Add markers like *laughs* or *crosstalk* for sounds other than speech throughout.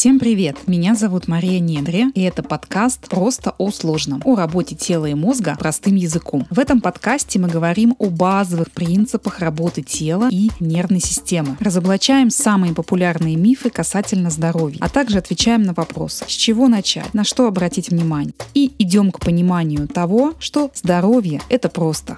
Всем привет! Меня зовут Мария Недре, и это подкаст «Просто о сложном» о работе тела и мозга простым языком. В этом подкасте мы говорим о базовых принципах работы тела и нервной системы. Разоблачаем самые популярные мифы касательно здоровья, а также отвечаем на вопрос, с чего начать, на что обратить внимание. И идем к пониманию того, что здоровье – это просто.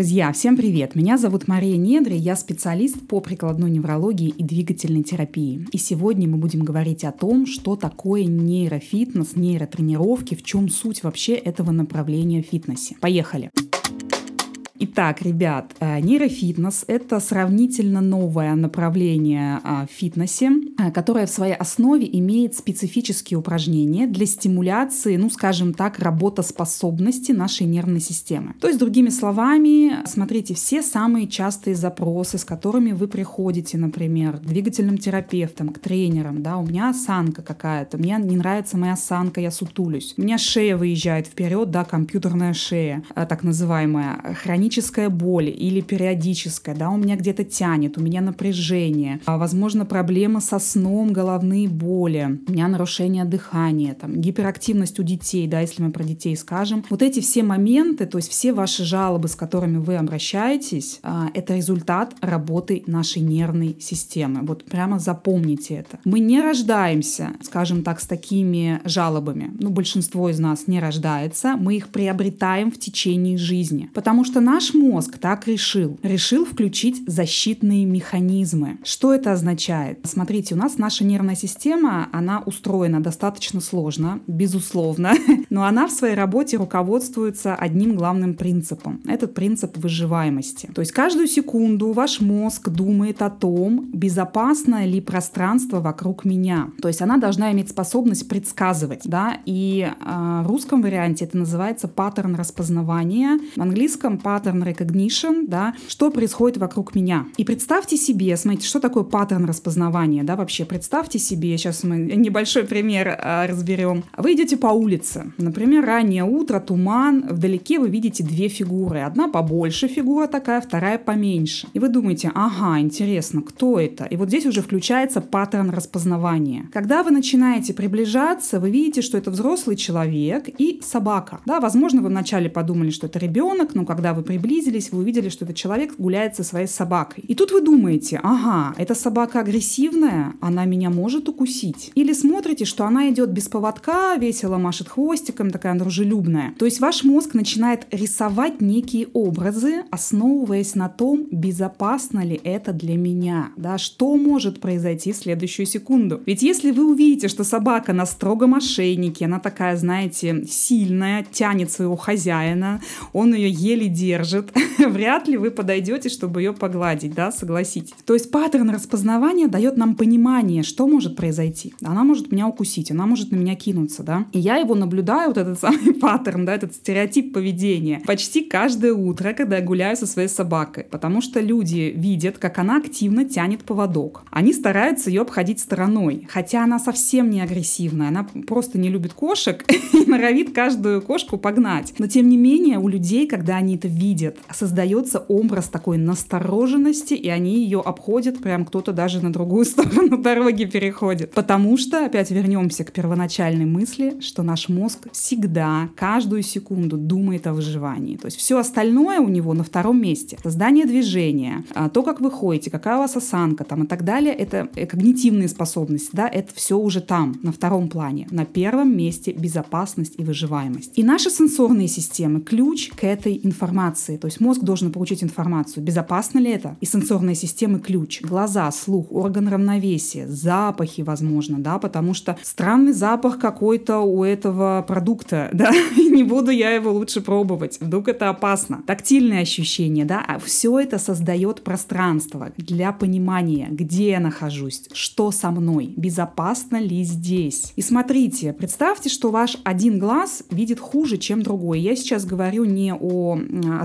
Друзья, всем привет! Меня зовут Мария Недри, я специалист по прикладной неврологии и двигательной терапии. И сегодня мы будем говорить о том, что такое нейрофитнес, нейротренировки, в чем суть вообще этого направления в фитнесе. Поехали! Итак, ребят, э, нейрофитнес — это сравнительно новое направление а, в фитнесе, э, которое в своей основе имеет специфические упражнения для стимуляции, ну, скажем так, работоспособности нашей нервной системы. То есть, другими словами, смотрите, все самые частые запросы, с которыми вы приходите, например, к двигательным терапевтам, к тренерам, да, у меня осанка какая-то, мне не нравится моя осанка, я сутулюсь, у меня шея выезжает вперед, да, компьютерная шея, э, так называемая, хроническая хроническая боль или периодическая, да, у меня где-то тянет, у меня напряжение, а, возможно, проблемы со сном, головные боли, у меня нарушение дыхания, там, гиперактивность у детей, да, если мы про детей скажем. Вот эти все моменты, то есть все ваши жалобы, с которыми вы обращаетесь, а, это результат работы нашей нервной системы. Вот прямо запомните это. Мы не рождаемся, скажем так, с такими жалобами. Ну, большинство из нас не рождается, мы их приобретаем в течение жизни. Потому что наш Наш мозг так решил. Решил включить защитные механизмы. Что это означает? Смотрите, у нас наша нервная система, она устроена достаточно сложно, безусловно, *laughs* но она в своей работе руководствуется одним главным принципом. Этот принцип выживаемости. То есть каждую секунду ваш мозг думает о том, безопасное ли пространство вокруг меня. То есть она должна иметь способность предсказывать, да, и э, в русском варианте это называется паттерн распознавания, в английском паттерн pattern recognition, да, что происходит вокруг меня. И представьте себе, смотрите, что такое паттерн распознавания, да, вообще представьте себе, сейчас мы небольшой пример а, разберем. Вы идете по улице, например, раннее утро, туман, вдалеке вы видите две фигуры. Одна побольше фигура такая, вторая поменьше. И вы думаете, ага, интересно, кто это? И вот здесь уже включается паттерн распознавания. Когда вы начинаете приближаться, вы видите, что это взрослый человек и собака. Да, возможно, вы вначале подумали, что это ребенок, но когда вы приблизились, вы увидели, что этот человек гуляет со своей собакой. И тут вы думаете, ага, эта собака агрессивная, она меня может укусить. Или смотрите, что она идет без поводка, весело машет хвостиком, такая дружелюбная. То есть ваш мозг начинает рисовать некие образы, основываясь на том, безопасно ли это для меня, да, что может произойти в следующую секунду. Ведь если вы увидите, что собака на строгом ошейнике, она такая, знаете, сильная, тянет своего хозяина, он ее еле держит, держит, *laughs* вряд ли вы подойдете, чтобы ее погладить, да, согласитесь. То есть паттерн распознавания дает нам понимание, что может произойти. Она может меня укусить, она может на меня кинуться, да. И я его наблюдаю, вот этот *laughs* самый паттерн, да, этот стереотип поведения, почти каждое утро, когда я гуляю со своей собакой, потому что люди видят, как она активно тянет поводок. Они стараются ее обходить стороной, хотя она совсем не агрессивная, она просто не любит кошек *laughs* и норовит каждую кошку погнать. Но тем не менее, у людей, когда они это видят, видят. Создается образ такой настороженности, и они ее обходят, прям кто-то даже на другую *laughs* сторону дороги переходит. Потому что, опять вернемся к первоначальной мысли, что наш мозг всегда, каждую секунду думает о выживании. То есть все остальное у него на втором месте. Создание движения, а, то, как вы ходите, какая у вас осанка там и так далее, это э, когнитивные способности, да, это все уже там, на втором плане. На первом месте безопасность и выживаемость. И наши сенсорные системы – ключ к этой информации информации. То есть мозг должен получить информацию, безопасно ли это. И сенсорные системы ключ. Глаза, слух, орган равновесия, запахи, возможно, да, потому что странный запах какой-то у этого продукта, *laughs* да, не буду я его лучше пробовать, вдруг это опасно. Тактильные ощущения, да, а все это создает пространство для понимания, где я нахожусь, что со мной, безопасно ли здесь. И смотрите, представьте, что ваш один глаз видит хуже, чем другой. Я сейчас говорю не о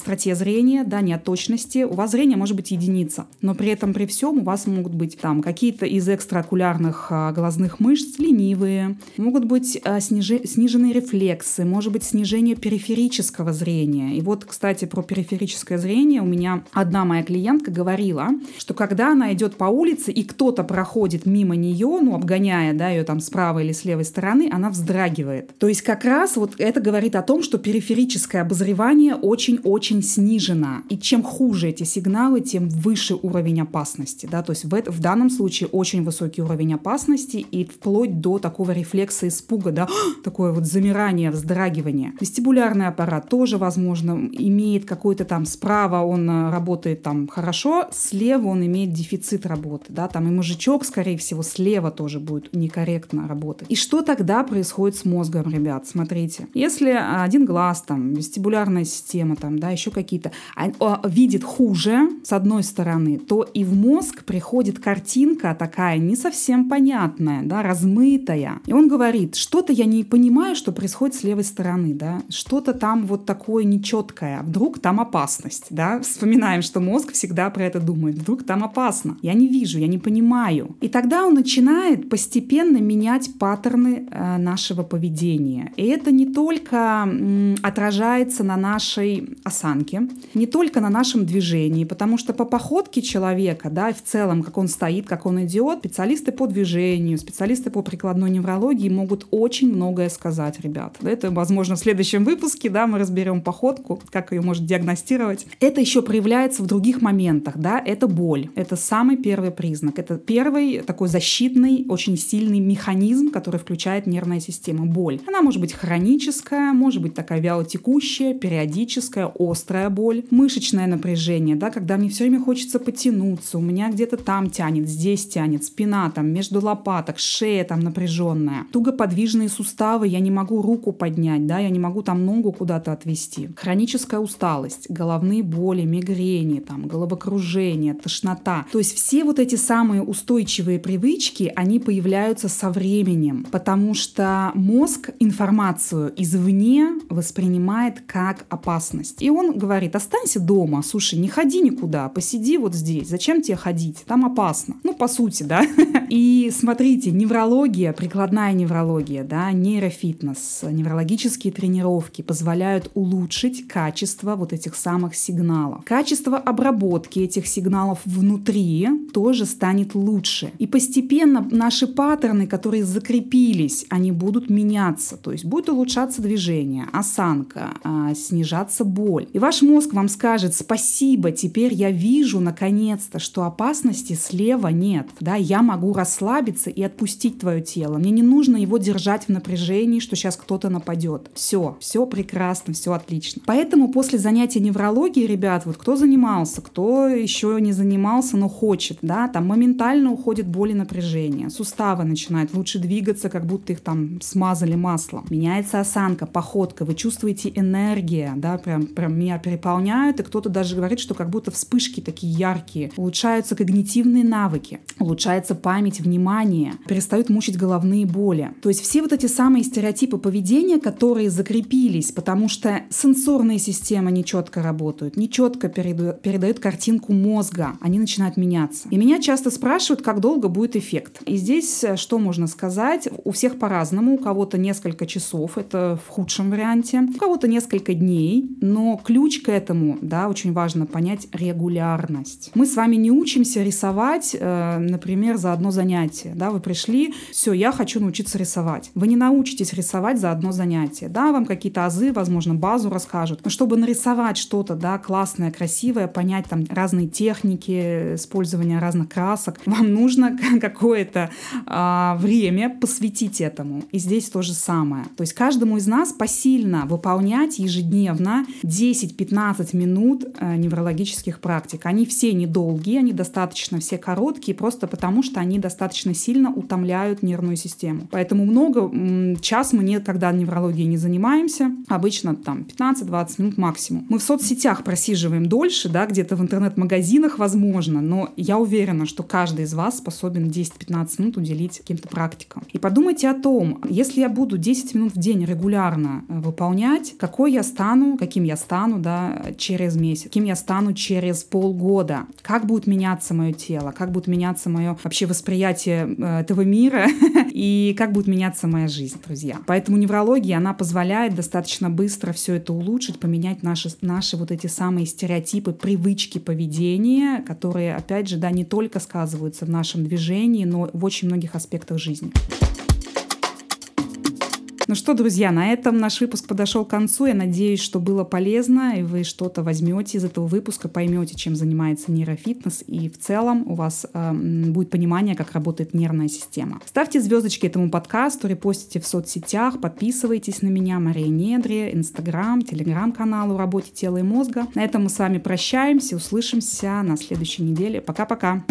остроте зрения, да, не от точности. У вас зрение может быть единица, но при этом при всем у вас могут быть там какие-то из экстраокулярных а, глазных мышц ленивые, могут быть а, снижи, сниженные рефлексы, может быть снижение периферического зрения. И вот, кстати, про периферическое зрение у меня одна моя клиентка говорила, что когда она идет по улице и кто-то проходит мимо нее, ну, обгоняя, да, ее там с правой или с левой стороны, она вздрагивает. То есть как раз вот это говорит о том, что периферическое обозревание очень-очень снижено. И чем хуже эти сигналы, тем выше уровень опасности. Да? То есть в, это, в данном случае очень высокий уровень опасности и вплоть до такого рефлекса испуга, да? *gasps* такое вот замирание, вздрагивание. Вестибулярный аппарат тоже, возможно, имеет какой-то там справа он э, работает там хорошо, слева он имеет дефицит работы. Да? Там и мужичок, скорее всего, слева тоже будет некорректно работать. И что тогда происходит с мозгом, ребят? Смотрите. Если один глаз, там, вестибулярная система, там, да, еще какие-то, а, видит хуже, с одной стороны, то и в мозг приходит картинка такая не совсем понятная, да, размытая. И он говорит, что-то я не понимаю, что происходит с левой стороны, да, что-то там вот такое нечеткое, вдруг там опасность, да, вспоминаем, что мозг всегда про это думает, вдруг там опасно, я не вижу, я не понимаю. И тогда он начинает постепенно менять паттерны э, нашего поведения. И это не только м, отражается на нашей осанке, не только на нашем движении, потому что по походке человека, да, в целом, как он стоит, как он идет, специалисты по движению, специалисты по прикладной неврологии могут очень многое сказать, ребят. Это, возможно, в следующем выпуске, да, мы разберем походку, как ее может диагностировать. Это еще проявляется в других моментах, да, это боль. Это самый первый признак. Это первый такой защитный, очень сильный механизм, который включает нервная система. Боль. Она может быть хроническая, может быть такая вялотекущая, периодическая, острая боль, мышечное напряжение, да, когда мне все время хочется потянуться, у меня где-то там тянет, здесь тянет, спина там между лопаток, шея там напряженная, тугоподвижные суставы, я не могу руку поднять, да, я не могу там ногу куда-то отвести, хроническая усталость, головные боли, мигрени, там, головокружение, тошнота. То есть все вот эти самые устойчивые привычки, они появляются со временем, потому что мозг информацию извне воспринимает как опасность. И он говорит, останься дома, слушай, не ходи никуда, посиди вот здесь, зачем тебе ходить, там опасно. Ну, по сути, да. *laughs* И смотрите, неврология, прикладная неврология, да, нейрофитнес, неврологические тренировки позволяют улучшить качество вот этих самых сигналов. Качество обработки этих сигналов внутри тоже станет лучше. И постепенно наши паттерны, которые закрепились, они будут меняться. То есть будет улучшаться движение, осанка, а, снижаться боль. И ваш мозг вам скажет спасибо, теперь я вижу наконец-то, что опасности слева нет. Да, я могу расслабиться и отпустить твое тело. Мне не нужно его держать в напряжении, что сейчас кто-то нападет. Все, все прекрасно, все отлично. Поэтому после занятия неврологии, ребят, вот кто занимался, кто еще не занимался, но хочет, да, там моментально уходит боль и напряжение. Суставы начинают лучше двигаться, как будто их там смазали маслом. Меняется осанка, походка, вы чувствуете энергия, да, прям, прям меня переполняют, и кто-то даже говорит, что как будто вспышки такие яркие. Улучшаются когнитивные навыки, улучшается память, внимание, перестают мучить головные боли. То есть все вот эти самые стереотипы поведения, которые закрепились, потому что сенсорные системы нечетко работают, нечетко передают, картинку мозга, они начинают меняться. И меня часто спрашивают, как долго будет эффект. И здесь э, что можно сказать? У всех по-разному, у кого-то несколько часов, это в худшем варианте, у кого-то несколько дней, но ключ к этому, да, очень важно понять регулярность. Мы с вами не учимся рисовать, э, например, за одно занятие, да, вы пришли, все, я хочу научиться рисовать. Вы не научитесь рисовать за одно занятие, да, вам какие-то азы, возможно, базу расскажут, но чтобы нарисовать что-то, да, классное, красивое, понять там разные техники использования разных красок, вам нужно *laughs* какое-то а, время посвятить этому. И здесь то же самое. То есть каждому из нас посильно выполнять ежедневно 10-15 минут э, неврологических практик. Они все недолгие, они достаточно все короткие, просто потому что они достаточно сильно утомляют нервную систему. Поэтому много, час мы никогда неврологией не занимаемся. Обычно там 15-20 минут максимум. Мы в соцсетях просиживаем дольше, да, где-то в интернет-магазинах, возможно, но я уверена, что каждый из вас способен 10-15 минут уделить каким-то практикам. И подумайте о том, если я буду 10 минут в день регулярно э, выполнять, какой я стану, каким я стану, стану да, через месяц, кем я стану через полгода, как будет меняться мое тело, как будет меняться мое вообще восприятие э, этого мира *laughs* и как будет меняться моя жизнь, друзья. Поэтому неврология, она позволяет достаточно быстро все это улучшить, поменять наши, наши вот эти самые стереотипы, привычки поведения, которые, опять же, да, не только сказываются в нашем движении, но в очень многих аспектах жизни. Ну что, друзья, на этом наш выпуск подошел к концу. Я надеюсь, что было полезно, и вы что-то возьмете из этого выпуска, поймете, чем занимается нейрофитнес, и в целом у вас э, будет понимание, как работает нервная система. Ставьте звездочки этому подкасту, репостите в соцсетях, подписывайтесь на меня, Мария Недри, Инстаграм, Телеграм-канал о работе тела и мозга. На этом мы с вами прощаемся, услышимся на следующей неделе. Пока-пока!